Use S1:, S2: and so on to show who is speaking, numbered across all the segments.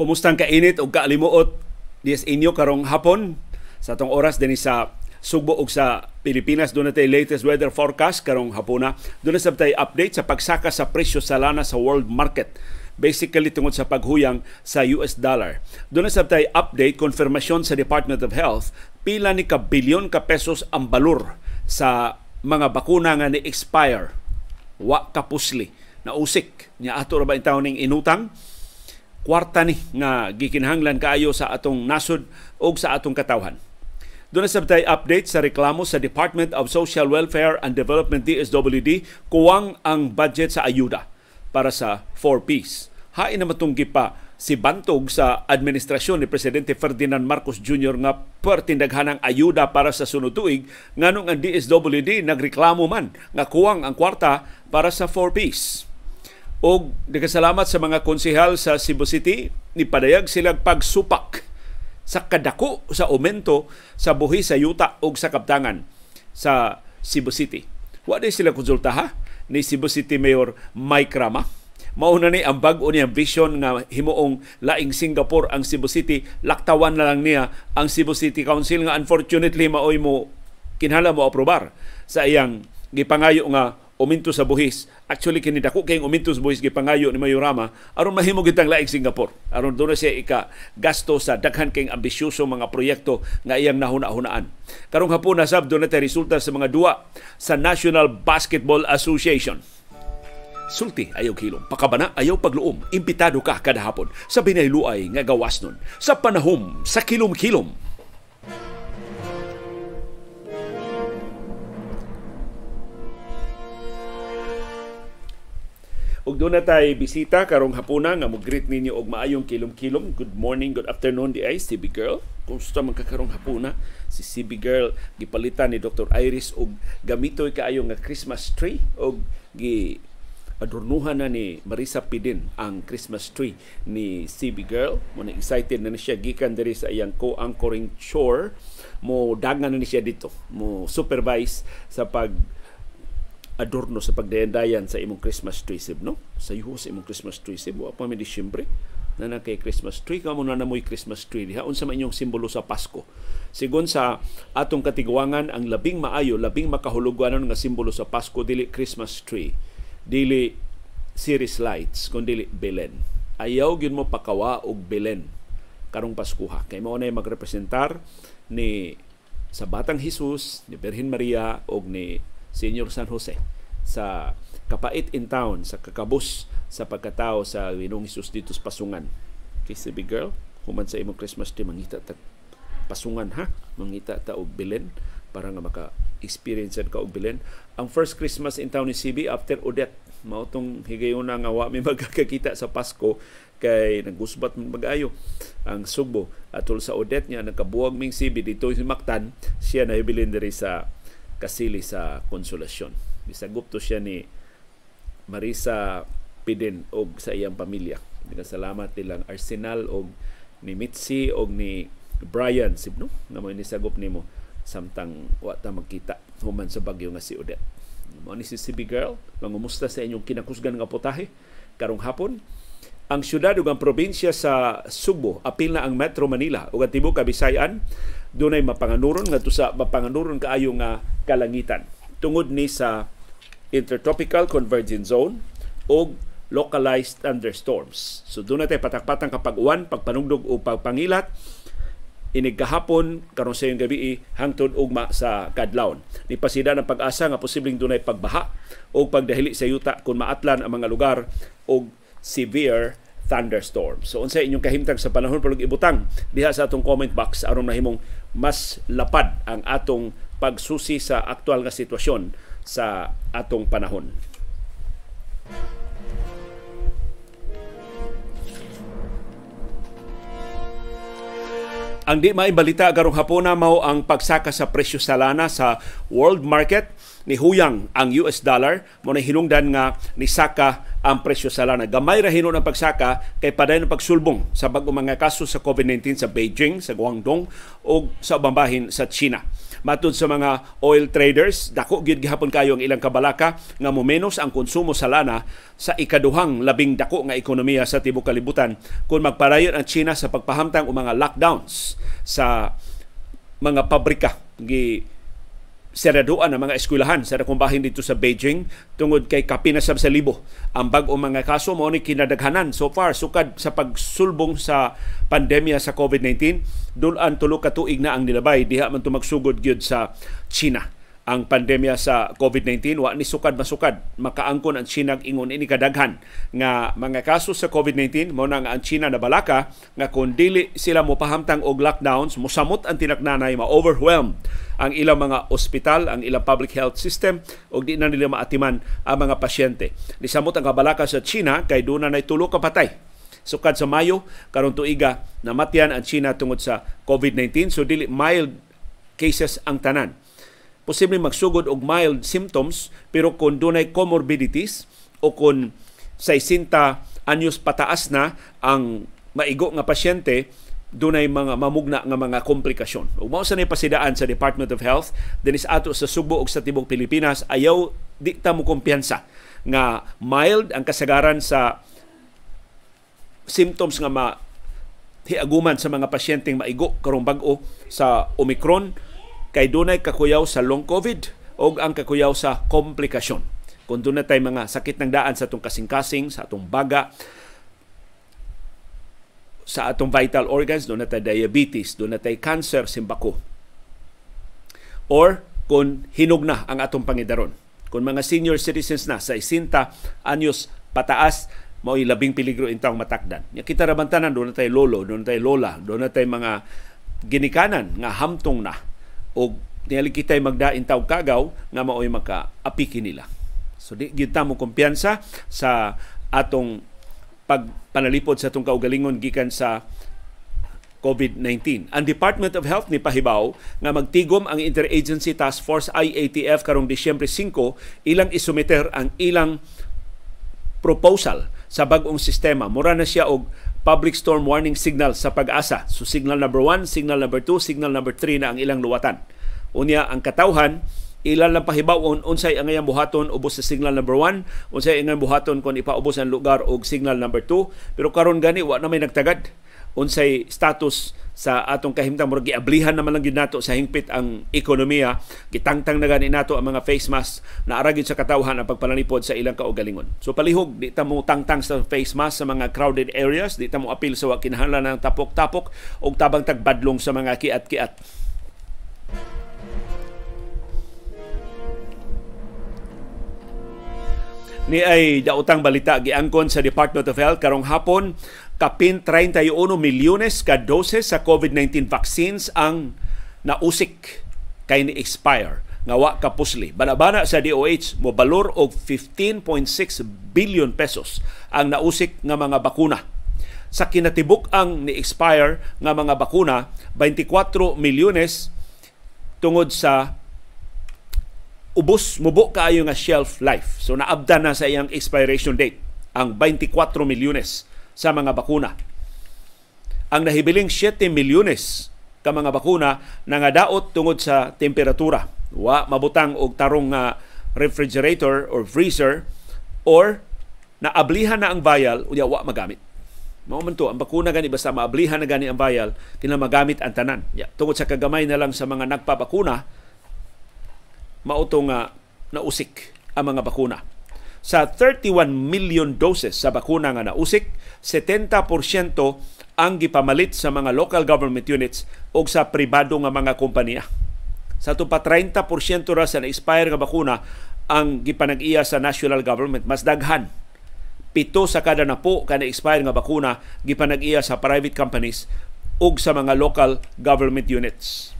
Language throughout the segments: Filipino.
S1: Kumusta ang kainit o kaalimuot? Dias inyo karong hapon. Sa atong oras din sa Sugbo ug sa Pilipinas doon natin latest weather forecast karong hapuna. Doon na sabtay update sa pagsaka sa presyo sa lana sa world market. Basically tungod sa paghuyang sa US dollar. Doon na sabtay update confirmation sa Department of Health pila ni ka bilyon ka pesos ang balor sa mga bakuna nga ni-expire. Wa kapusli na usik niya ato ra ba inutang kwarta ni nga gikinahanglan kaayo sa atong nasod o sa atong katawhan. Doon na sabtay update sa reklamo sa Department of Social Welfare and Development DSWD kuwang ang budget sa ayuda para sa 4Ps. Hain na matunggi pa si Bantog sa administrasyon ni Presidente Ferdinand Marcos Jr. nga pertindaghanang ayuda para sa sunod tuig nganong ang DSWD nagreklamo man nga kuwang ang kwarta para sa 4Ps. Og nagkasalamat sa mga konsehal sa Cebu City ni padayag silang pagsupak sa kadako sa aumento sa buhi sa yuta o sa kaptangan sa Cebu City. Wa sila konsultaha ni Cebu City Mayor Mike Rama. Mauna ni ang bag-o niyang vision nga himuong laing Singapore ang Cebu City, laktawan na lang niya ang Cebu City Council nga unfortunately maoy mo kinhala mo aprobar sa iyang gipangayo nga uminto sa buhis. Actually kini dako kay uminto sa buhis gipangayo ni Mayorama aron mahimo gitang laing Singapore. Aron doon siya ika gasto sa daghan kay ambisyoso mga proyekto nga iyang nahuna-hunaan. Karong hapon na sab doon resulta sa mga duwa sa National Basketball Association. Sulti ayaw kilom, pakabana ayaw pagluom, impitado ka kada hapon sa binayluay nga gawas nun, sa panahom, sa kilom-kilom, Ug doon na tay bisita karong hapuna nga mo-greet ninyo og maayong kilom-kilom. Good morning, good afternoon di ay CB Girl. Kumusta man ka karong hapuna? Si CB Girl gipalitan ni Dr. Iris og gamitoy kaayo nga Christmas tree og gi adornuhan na ni Marisa Pidin ang Christmas tree ni CB Girl. Mo na excited na ni siya gikan diri sa iyang co-anchoring chore. Mo dagan na ni siya dito. Mo supervise sa pag adorno sa pagdayandayan sa imong Christmas tree sib no? Sa yuho sa imong Christmas tree sib. Wa pa mi Disyembre. Na na kay Christmas tree. Kamo na namoy Christmas tree. Diha unsa man inyong simbolo sa Pasko. Sigon sa atong katigwangan ang labing maayo labing makahuluganon nga simbolo sa Pasko dili Christmas tree. Dili series lights kun dili Belen. Ayaw gyud mo pakawa og Belen karong Paskuha. Kay mao na magrepresentar ni sa Batang Jesus, ni Birhen Maria og ni Senior San Jose sa kapait in town sa kakabus sa pagkatao sa Winong Hesus dito sa Pasungan. Si big girl, human sa imong Christmas tree mangita ta Pasungan ha, mangita ta og Belen para nga maka experience ka og Belen. Ang first Christmas in town ni CB after Odette mao tong higayon nga wa mi magkakita sa Pasko kay nagusbat mag-ayo ang Subo atol sa Odette niya nagkabuwag ming CB dito si Mactan siya na ibilin diri sa kasili sa konsolasyon. Bisagop to siya ni Marisa Pidin og sa iyang pamilya. Nagasalamat nilang Arsenal og ni Mitzi og ni Brian sibno nga may nisagop nimo samtang wa ta magkita human sa bagyo nga si Odette. Mo ni si CB Girl, mangumusta sa inyong kinakusgan nga putahe karong hapon. Ang syudad ug ang probinsya sa Subo, apil na ang Metro Manila ug ang tibuok Kabisayan dunay mapanganuron ngadto sa mapanganuron kaayo nga kalangitan tungod ni sa intertropical convergence zone o localized thunderstorms. So doon natin patak-patang kapag uwan, pagpanugdog o pagpangilat, inig kahapon karon sa gabi hangtod ugma sa kadlawon. Ni pasida ng pag-asa nga posibleng dunay pagbaha o pagdahili sa yuta kung maatlan ang mga lugar og severe thunderstorms. So unsa inyong kahimtang sa panahon palug ibutang diha sa atong comment box aron mahimong mas lapad ang atong pagsusi sa aktual nga sitwasyon sa atong panahon. Ang di may balita karong hapon na mao ang pagsaka sa presyo sa lana sa world market ni huyang ang US dollar mo na hinungdan nga ni saka ang presyo sa lana. Gamay ra hinon ang pagsaka kay padayon ang pagsulbong sa bag mga kaso sa COVID-19 sa Beijing, sa Guangdong o sa ubang sa China. Matud sa mga oil traders, dako gyud gihapon kayo ang ilang kabalaka nga momenos ang konsumo sa lana sa ikaduhang labing dako nga ekonomiya sa tibuok kalibutan kung magpadayon ang China sa pagpahamtang o mga lockdowns sa mga pabrika gi seraduan ang mga eskwelahan sa dakong bahin dito sa Beijing tungod kay kapinasab sa libo. Ang bag-o mga kaso mo ni kinadaghanan so far sukad sa pagsulbong sa pandemya sa COVID-19 dulan tulo ka tuig na ang nilabay. Diha man tumagsugod gyud sa China ang pandemya sa COVID-19 wa ni sukad masukad makaangkon ang China ingon ini kadaghan. Nga mga kaso sa COVID-19 mo nang ang China na balaka nga kung dili sila mo pahamtang og lockdowns mosamot ang tinaknanay ma-overwhelm ang ilang mga ospital, ang ilang public health system ug di na nila maatiman ang mga pasyente. Nisamot ang kabalaka sa China kay doon na tulo ka patay. Sukad sa Mayo karon tuiga namatyan ang China tungod sa COVID-19 so dili mild cases ang tanan posible magsugod og mild symptoms pero kung dunay comorbidities o kung 60 anyos pataas na ang maigo nga pasyente dunay mga mamugna nga mga komplikasyon. Ug mao sa pasidaan sa Department of Health dinis ato sa Subo ug sa tibok Pilipinas ayaw di ta mo kumpiyansa nga mild ang kasagaran sa symptoms nga ma hiaguman sa mga pasyenteng maigo karong bag-o sa Omicron kay dunay kakuyaw sa long COVID o ang kakuyaw sa komplikasyon. Kung doon na tayo mga sakit ng daan sa atong kasing-kasing, sa atong baga, sa atong vital organs, doon na tayo diabetes, doon na tayo cancer, simbako. Or kung hinog na ang atong pangidaron. Kung mga senior citizens na sa 60 anyos pataas, mao'y labing peligro intang matakdan. Ya kita rabantanan doon na tayo lolo, doon na tayo lola, doon na tayo mga ginikanan nga hamtong na o tingali kita'y magdain tawag kagaw nga maoy maka-apiki nila. So di gyud mo kumpiyansa sa atong pagpanalipod sa atong kaugalingon gikan sa COVID-19. Ang Department of Health ni pahibaw nga magtigom ang Interagency Task Force IATF karong Disyembre 5 ilang isumiter ang ilang proposal sa bag-ong sistema. Mura na siya og public storm warning signal sa pag-asa. So signal number 1, signal number 2, signal number 3 na ang ilang luwatan. Unya ang katawhan ilan lang pahibaw on unsay ang iyang buhaton ubos sa signal number 1 unsay ang buhaton kon ipaubos ang lugar og signal number 2 pero karon gani wa na may nagtagad unsay status sa atong kahimtang murag giablihan naman lang gyud nato sa hingpit ang ekonomiya. Gitangtang na gani nato ang mga face mask. Na aragid sa katawhan ang pagpanalipod sa ilang kaugalingon. So palihog di ta mo tangtang sa face mask sa mga crowded areas. Di ta mo apil sa wa kinahanglan ng tapok-tapok og tabang tagbadlong sa mga kiat-kiat. Ni ay daotang balita giangkon sa Department of Health karong hapon kapin 31 milyones ka doses sa COVID-19 vaccines ang nausik kay ni expire nga wa kapusli. Banabana sa DOH mo balor og 15.6 billion pesos ang nausik nga mga bakuna. Sa kinatibuk ang ni expire nga mga bakuna 24 milyones tungod sa ubos mubo kaayo nga shelf life. So naabda na sa iyang expiration date ang 24 milyones sa mga bakuna. Ang nahibiling 7 milyones ka mga bakuna nangadaot tungod sa temperatura. Wa mabutang og tarong nga refrigerator or freezer or naablihan na ang vial unya wa magamit. Mao man to ang bakuna gani basta maablihan na gani ang vial kina magamit ang tanan. Ya, tungod sa kagamay na lang sa mga nagpabakuna mauto nga nausik ang mga bakuna. Sa 31 million doses sa bakuna nga nausik, 70% ang gipamalit sa mga local government units o sa pribado nga mga kompanya. Sa ito pa 30% ra sa na-expire nga bakuna ang gipanag-iya sa national government. Mas daghan. Pito sa kada na po ka na-expire nga bakuna gipanag-iya sa private companies ug sa mga local government units.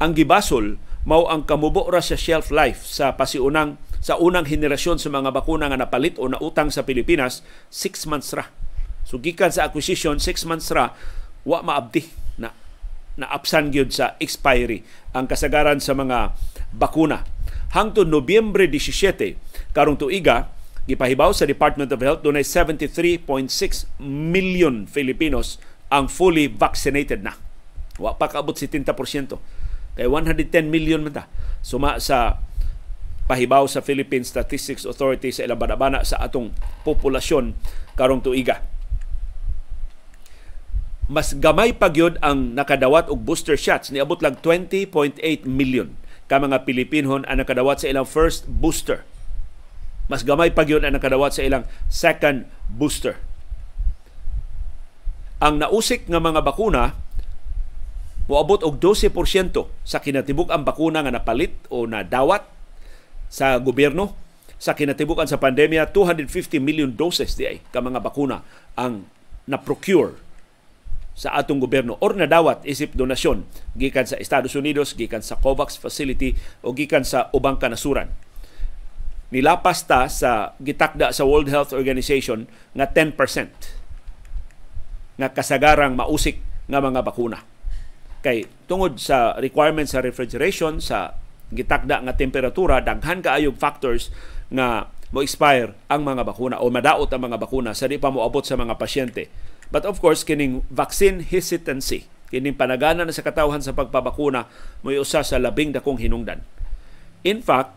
S1: Ang gibasol mao ang kamubo ra sa shelf life sa pasiunang sa unang henerasyon sa mga bakuna nga napalit o nautang sa Pilipinas, 6 months ra. So gikan sa acquisition, 6 months ra, wa maabdi na naapsan gyud sa expiry ang kasagaran sa mga bakuna. hangtod Nobyembre 17 karong tuiga gipahibaw sa Department of Health dunay 73.6 million Filipinos ang fully vaccinated na. Wa pa kaabot 70%. Kay 110 million man ta. Suma sa pahibaw sa Philippine Statistics Authority sa ilang banabana sa atong populasyon karong tuiga. Mas gamay pa gyud ang nakadawat og booster shots niabot lang 20.8 million ka mga Pilipinhon ang nakadawat sa ilang first booster. Mas gamay pa gyud ang nakadawat sa ilang second booster. Ang nausik nga mga bakuna moabot og 12% sa kinatibuk ang bakuna nga napalit o nadawat sa gobyerno sa kinatibukan sa pandemya 250 million doses di ay ka mga bakuna ang na-procure sa atong gobyerno or nadawat isip donasyon gikan sa Estados Unidos, gikan sa COVAX facility o gikan sa ubang kanasuran. Nilapas ta sa gitakda sa World Health Organization nga 10% nga kasagarang mausik nga mga bakuna kay tungod sa requirements sa refrigeration sa gitakda nga temperatura daghan kaayog factors nga mo expire ang mga bakuna o madaot ang mga bakuna sa di pa moabot sa mga pasyente. But of course kining vaccine hesitancy kining panagana na sa katawhan sa pagpabakuna mo usa sa labing dakong hinungdan. In fact,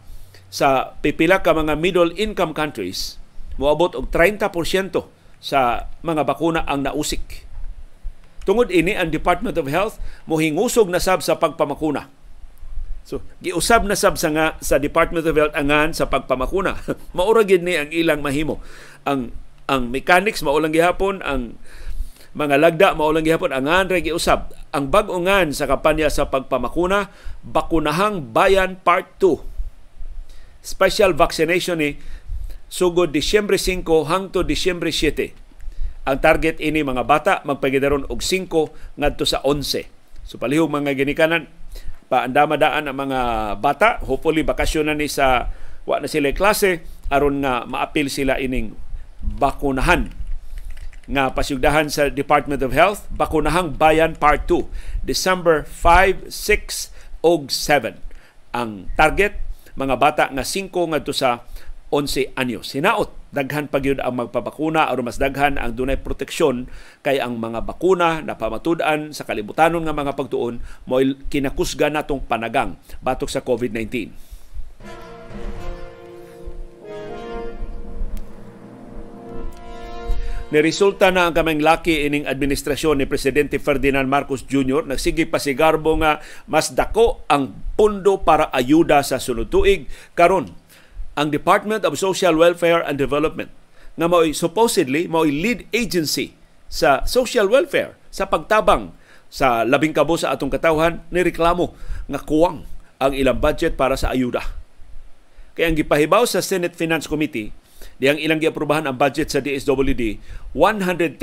S1: sa pipila ka mga middle income countries, moabot og 30% sa mga bakuna ang nausik Tungod ini ang Department of Health mohingusog na sab sa pagpamakuna. So, giusab na sab sa nga sa Department of Health angan sa pagpamakuna. Maura gid ni ang ilang mahimo. Ang ang mechanics maulang gihapon, ang mga lagda maulang gihapon angan ra giusab. Ang bag-ungan sa kampanya sa pagpamakuna, Bakunahang Bayan Part 2. Special vaccination ni sugod Disyembre 5 hangtod Disyembre 7 ang target ini mga bata magpagidaron og 5 ngadto sa 11. So palihog mga ginikanan paandamadaan ang mga bata, hopefully bakasyon na ni sa wa na sila klase aron nga maapil sila ining bakunahan nga pasyugdahan sa Department of Health, Bakunahang Bayan Part 2, December 5, 6 ug 7. Ang target mga bata nga 5 ngadto sa 11 anyos. Hinaot daghan pa gyud ang magpabakuna aron mas daghan ang dunay proteksyon kay ang mga bakuna na pamatud-an sa kalibutanon nga mga pagtuon mo kinakusga natong panagang batok sa COVID-19. Niresulta na ang kaming laki ining administrasyon ni Presidente Ferdinand Marcos Jr. Nagsige pa si Garbo nga mas dako ang pundo para ayuda sa sunod tuig karon ang Department of Social Welfare and Development nga mao'y supposedly mao'y lead agency sa social welfare sa pagtabang sa labing kabo sa atong katawhan ni reklamo nga kuwang ang ilang budget para sa ayuda. Kaya ang gipahibaw sa Senate Finance Committee diyang ilang giaprobahan ang budget sa DSWD 110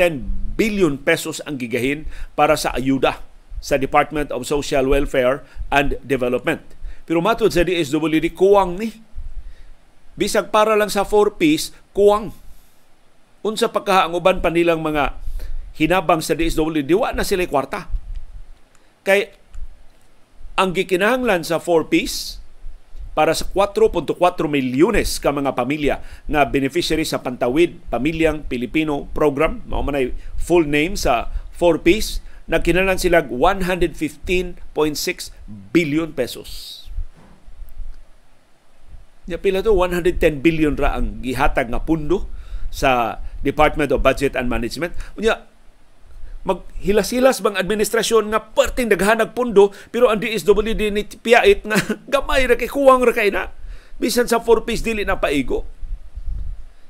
S1: billion pesos ang gigahin para sa ayuda sa Department of Social Welfare and Development. Pero matod sa DSWD kuwang ni bisag para lang sa 4-piece, kuwang. Unsa pagka ang uban pa nilang mga hinabang sa DSWD, diwa na sila kwarta. Kay ang gikinahanglan sa 4-piece para sa 4.4 milyones ka mga pamilya nga beneficiary sa Pantawid Pamilyang Pilipino Program, mao man full name sa 4-piece, nagkinahanglan sila 115.6 billion pesos Nya pila to 110 billion ra ang gihatag nga pundo sa Department of Budget and Management. Unya maghilas-hilas bang administrasyon nga perting daghanag pundo pero ang DSWD ni piyait nga gamay ra kay kuwang ra kay na bisan sa 4 piece dili na paigo.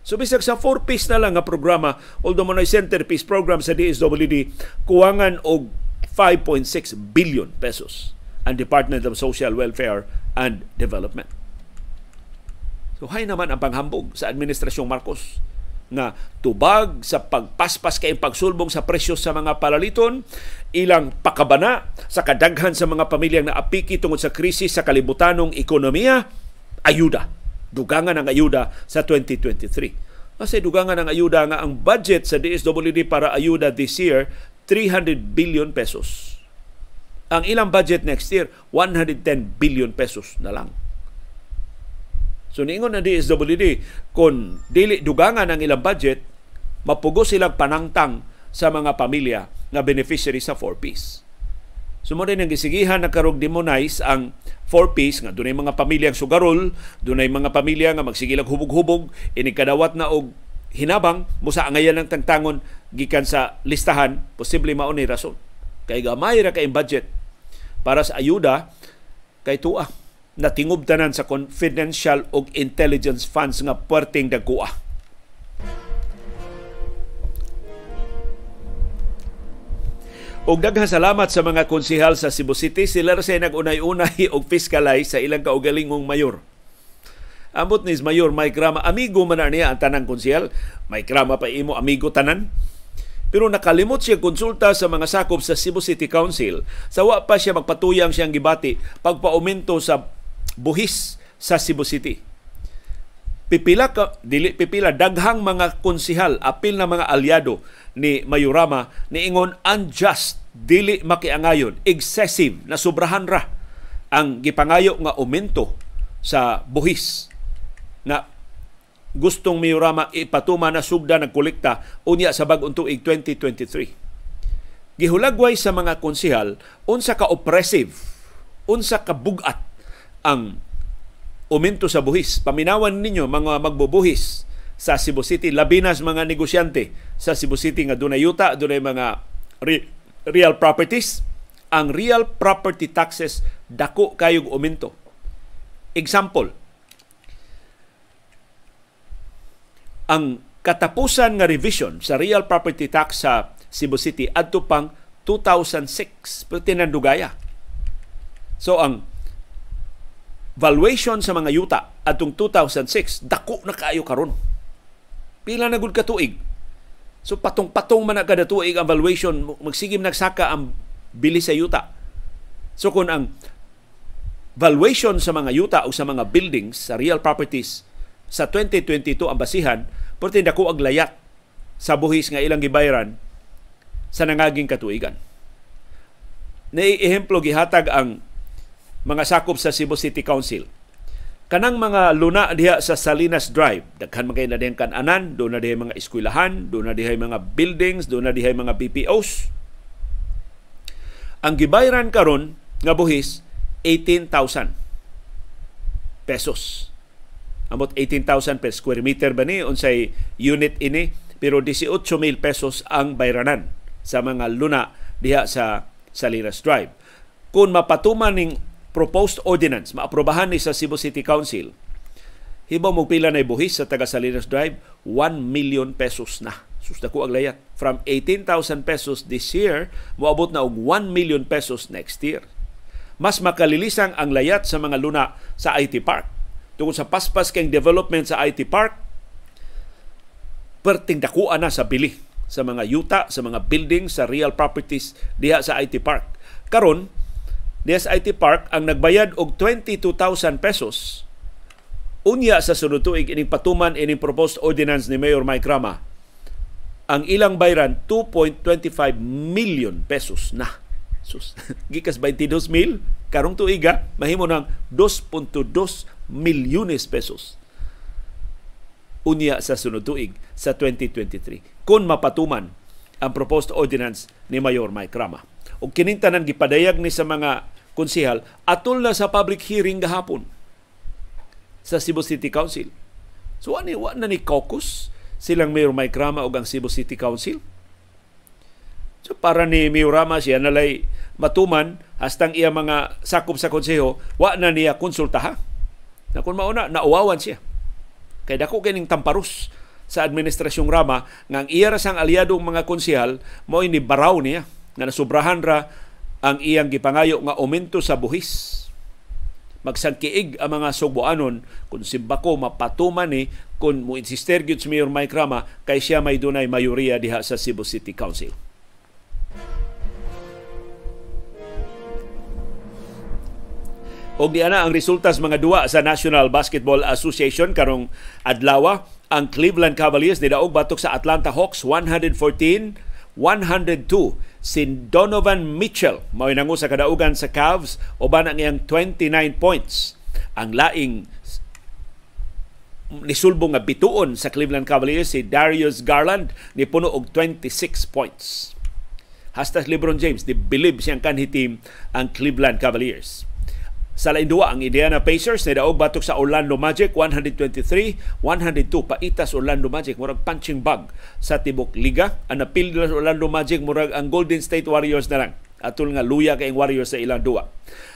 S1: So bisag sa 4 piece na lang nga programa although mo centerpiece program sa DSWD kuwangan og 5.6 billion pesos ang Department of Social Welfare and Development. So hay naman ang panghambog sa administrasyong Marcos nga tubag sa pagpaspas kay pagsulbong sa presyo sa mga palaliton, ilang pakabana sa kadaghan sa mga pamilyang naapiki tungod sa krisis sa kalibutanong ekonomiya, ayuda. Dugangan ang ayuda sa 2023. Kasi dugangan ang ayuda nga ang budget sa DSWD para ayuda this year, 300 billion pesos. Ang ilang budget next year, 110 billion pesos na lang So niingon na DSWD kung dili dugangan ang ilang budget, mapugo silang panangtang sa mga pamilya nga beneficiary sa 4Ps. So mo rin ang gisigihan na karog demonize ang 4Ps nga dunay mga pamilyang sugarol, dunay mga pamilya nga magsigilag hubog-hubog, ini kadawat na og hinabang musa angayan ng tangtangon gikan sa listahan, posible mao rason. Kay gamay ra kay budget para sa ayuda kay tuwa natingob tanan sa confidential og intelligence funds nga puwerteng dagkuha. Og daghang salamat sa mga konsihal sa Cebu City. Sila sa nagunay-unay og fiscalize sa ilang kaugalingong mayor. Ambot ni Mayor Mike Rama, amigo man niya ang tanang konsihal. Mike Rama pa imo, amigo tanan. Pero nakalimot siya konsulta sa mga sakop sa Cebu City Council. Sawa pa siya magpatuyang siyang gibati pagpaumento sa buhis sa Cebu City. Pipila ka dili pipila daghang mga konsihal apil na mga alyado ni Mayurama niingon unjust dili makiangayon excessive na sobrahan ra ang gipangayo nga aumento sa buhis na gustong Mayurama ipatuma na sugda ng kolekta unya sa bag-ong tuig 2023. Gihulagway sa mga konsihal unsa ka oppressive, unsa ka bugat ang uminto sa buhis. Paminawan ninyo mga magbubuhis sa Cebu City, labinas mga negosyante sa Cebu City nga dunay yuta, dunay mga re- real properties. Ang real property taxes dako kayog uminto. Example, ang katapusan nga revision sa real property tax sa Cebu City adto pang 2006 pero tinandugaya. So ang valuation sa mga yuta atong 2006 dako na kaayo karon. Pila na gud ka tuig. So patong-patong man kada tuig ang valuation magsigim nagsaka ang bili sa yuta. So kung ang valuation sa mga yuta o sa mga buildings sa real properties sa 2022 ang basihan perti dako ang layat sa buhis nga ilang gibayaran sa nangaging katuigan. Na ehemplo gihatag ang mga sakop sa Cebu City Council. Kanang mga luna diha sa Salinas Drive, daghan man kay na kananan, do na dihay mga eskwelahan, do na dihay mga buildings, do na dihay mga BPOs. Ang gibayran karon nga buhis 18,000 pesos. Amot 18,000 per square meter ba ni unsay unit ini pero 18,000 pesos ang bayranan sa mga luna diha sa Salinas Drive. Kung mapatuman ning proposed ordinance maaprobahan ni sa Cebu City Council, hibaw mo pila na buhis sa taga Salinas Drive, 1 million pesos na. Sus ko ang layat. From 18,000 pesos this year, moabot na og 1 million pesos next year. Mas makalilisang ang layat sa mga luna sa IT Park. Tungkol sa paspas keng development sa IT Park, perting dakuan na sa bili sa mga yuta, sa mga buildings, sa real properties diha sa IT Park. Karon, DSIT Park ang nagbayad og 22,000 pesos. Unya sa sunod tuig ining patuman ining proposed ordinance ni Mayor Mike Rama. Ang ilang bayran 2.25 million pesos na. Sus, gikas 22 mil karong tuiga mahimo ng 2.2 milyones pesos. Unya sa sunod tuig sa 2023 kung mapatuman ang proposed ordinance ni Mayor Mike Rama. O kinintanan gipadayag ni sa mga konsihal atol na sa public hearing gahapon sa Cebu City Council. So ani wa na ni caucus silang Mayor Mike Rama o ang Cebu City Council. So para ni Mayor Rama siya nalay matuman hastang iya mga sakop sa konseho wa na niya konsultaha. Na kung mauna nauwawan siya. Kay dako kining tamparus sa administrasyong Rama nga ang iya sang aliadong mga konsehal mo ini baraw niya nga nasubrahan ra ang iyang gipangayo nga aumento sa buhis. Magsangkiig ang mga Subuanon kung simbako mapatuman ni kung mo insister gyud si Mayor Mike Rama kay siya may dunay mayoriya diha sa Cebu City Council. Og di ana ang resulta sa mga duwa sa National Basketball Association karong adlaw ang Cleveland Cavaliers nidaog batok sa Atlanta Hawks 114 102 si Donovan Mitchell mao nangu sa kadaugan sa Cavs uban ang iyang 29 points ang laing nisulbo nga bituon sa Cleveland Cavaliers si Darius Garland ni puno og 26 points. Hasta LeBron James, di believe siyang kanhi team ang Cleveland Cavaliers. Sa lain duwa, ang Indiana Pacers ni daog batok sa Orlando Magic 123-102 paitas Orlando Magic murag punching bag sa tibok liga. Ang napil sa Orlando Magic murag ang Golden State Warriors na lang. Atul nga luya kay Warriors sa ilang duwa.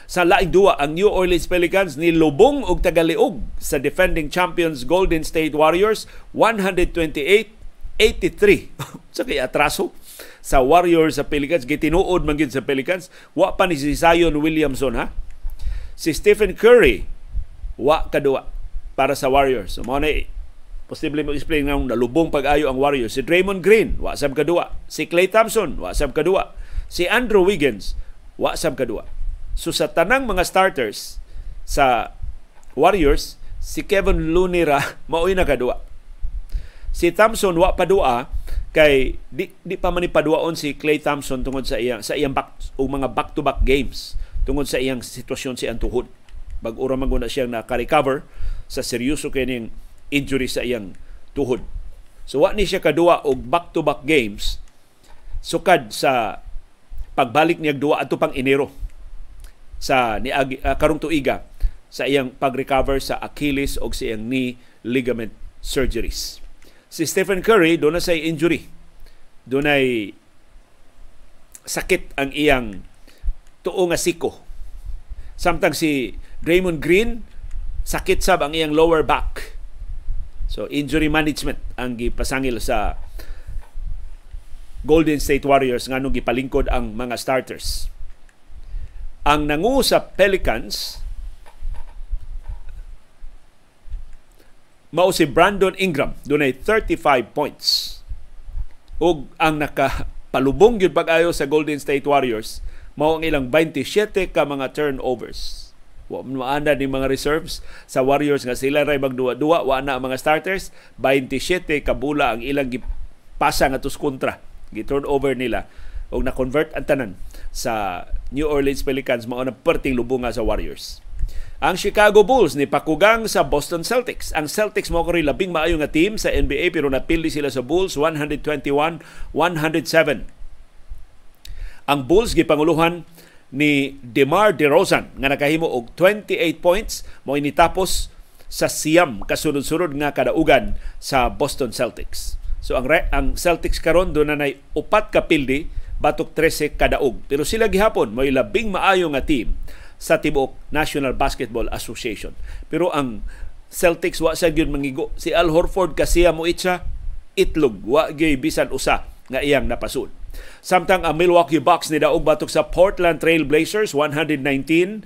S1: Sa laing duwa, ang New Orleans Pelicans ni lubong og tagaliog sa defending champions Golden State Warriors 128 83 sa kay atraso sa Warriors sa Pelicans gitinuod man sa Pelicans wa pa ni si Zion Williamson ha si Stephen Curry wa kadua para sa Warriors. So mo na posible mo explain nga nalubong pag-ayo ang Warriors. Si Draymond Green wa sab kadua si Klay Thompson wa sab kadua si Andrew Wiggins wa sab kadua so sa tanang mga starters sa Warriors si Kevin Looney ra mao'y na kadua si Thompson wa padua kay di, di pa man ipaduaon si Clay Thompson tungod sa iyang sa iyang back o mga back-to-back games tungod sa iyang sitwasyon si tuhod. Bag-ura man guna siyang naka-recover sa seryoso kining injury sa iyang tuhod. So wa ni siya kadua og back-to-back games sukad sa pagbalik niya duwa ato pang Enero sa ni uh, karong tuiga sa iyang pag-recover sa Achilles o sa iyang knee ligament surgeries si Stephen Curry doon na sa injury. Doon ay sakit ang iyang tuo nga siko. Samtang si Draymond Green sakit sab ang iyang lower back. So injury management ang gipasangil sa Golden State Warriors nganong gipalingkod ang mga starters. Ang nangu sa Pelicans mao si Brandon Ingram dunay 35 points ug ang nakapalubong gyud pag-ayo sa Golden State Warriors mao ang ilang 27 ka mga turnovers. Wa maanda ni mga reserves. Sa Warriors nga sila ray magduwa-duwa. Wa na ang mga starters. 27 ka bula ang ilang gipasa nga tus kontra. Gi-turnover nila. Ug na-convert ang tanan sa New Orleans Pelicans. Mao na perting lubunga sa Warriors. Ang Chicago Bulls ni pakugang sa Boston Celtics. Ang Celtics mo ko labing maayo nga team sa NBA pero napili sila sa Bulls 121-107. Ang Bulls gipanguluhan ni DeMar DeRozan nga nakahimo og 28 points mo initapos sa siyam kasunod-sunod nga kadaugan sa Boston Celtics. So ang ang Celtics karon do na nay upat ka pildi batok 13 kadaog. Pero sila gihapon mo labing maayo nga team sa tibuok National Basketball Association. Pero ang Celtics wa sa gyud mangigo. Si Al Horford kasiya mo itsa itlog wa gyud bisan usa nga iyang napasud. Samtang ang Milwaukee Bucks ni daog batok sa Portland Trail Blazers 119-111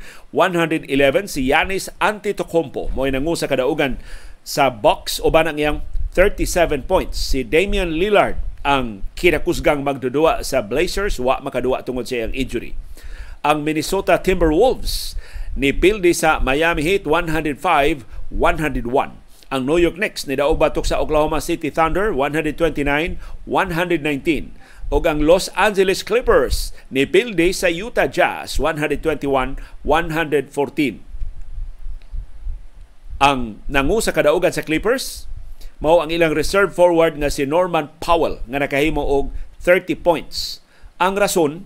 S1: si Giannis Antetokounmpo. Mo nangu sa kadaugan sa Bucks. Uban ang iyang 37 points. Si Damian Lillard ang kinakusgang magdudua sa Blazers. Wa makadua tungod sa iyang injury. Ang Minnesota Timberwolves ni pildi sa Miami Heat 105-101. Ang New York Knicks ni daog batok sa Oklahoma City Thunder 129-119 ug ang Los Angeles Clippers ni pildi sa Utah Jazz 121-114. Ang nangu sa kadaugan sa Clippers mao ang ilang reserve forward nga si Norman Powell nga nakahimo og 30 points. Ang rason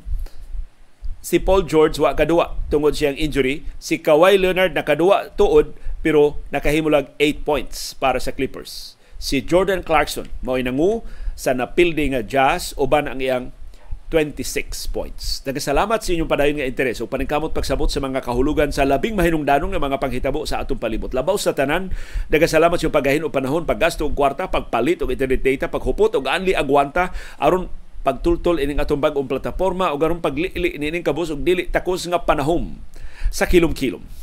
S1: si Paul George wa kadua tungod siyang injury, si Kawhi Leonard nakadua tuod pero nakahimo lag 8 points para sa Clippers. Si Jordan Clarkson mao nangu sa napildi nga Jazz uban ang iyang 26 points. Nagkasalamat sa inyong padayon nga interes o paningkamot pagsabot sa mga kahulugan sa labing mahinungdanong nga mga panghitabo sa atong palibot. Labaw sa tanan, nagkasalamat sa paggahin o panahon, paggasto og kwarta, pagpalit og internet data, paghupot og anli agwanta aron pagtultol ining atong bag-ong plataporma o garong paglili ining kabus og dili takos nga panahom sa kilom-kilom.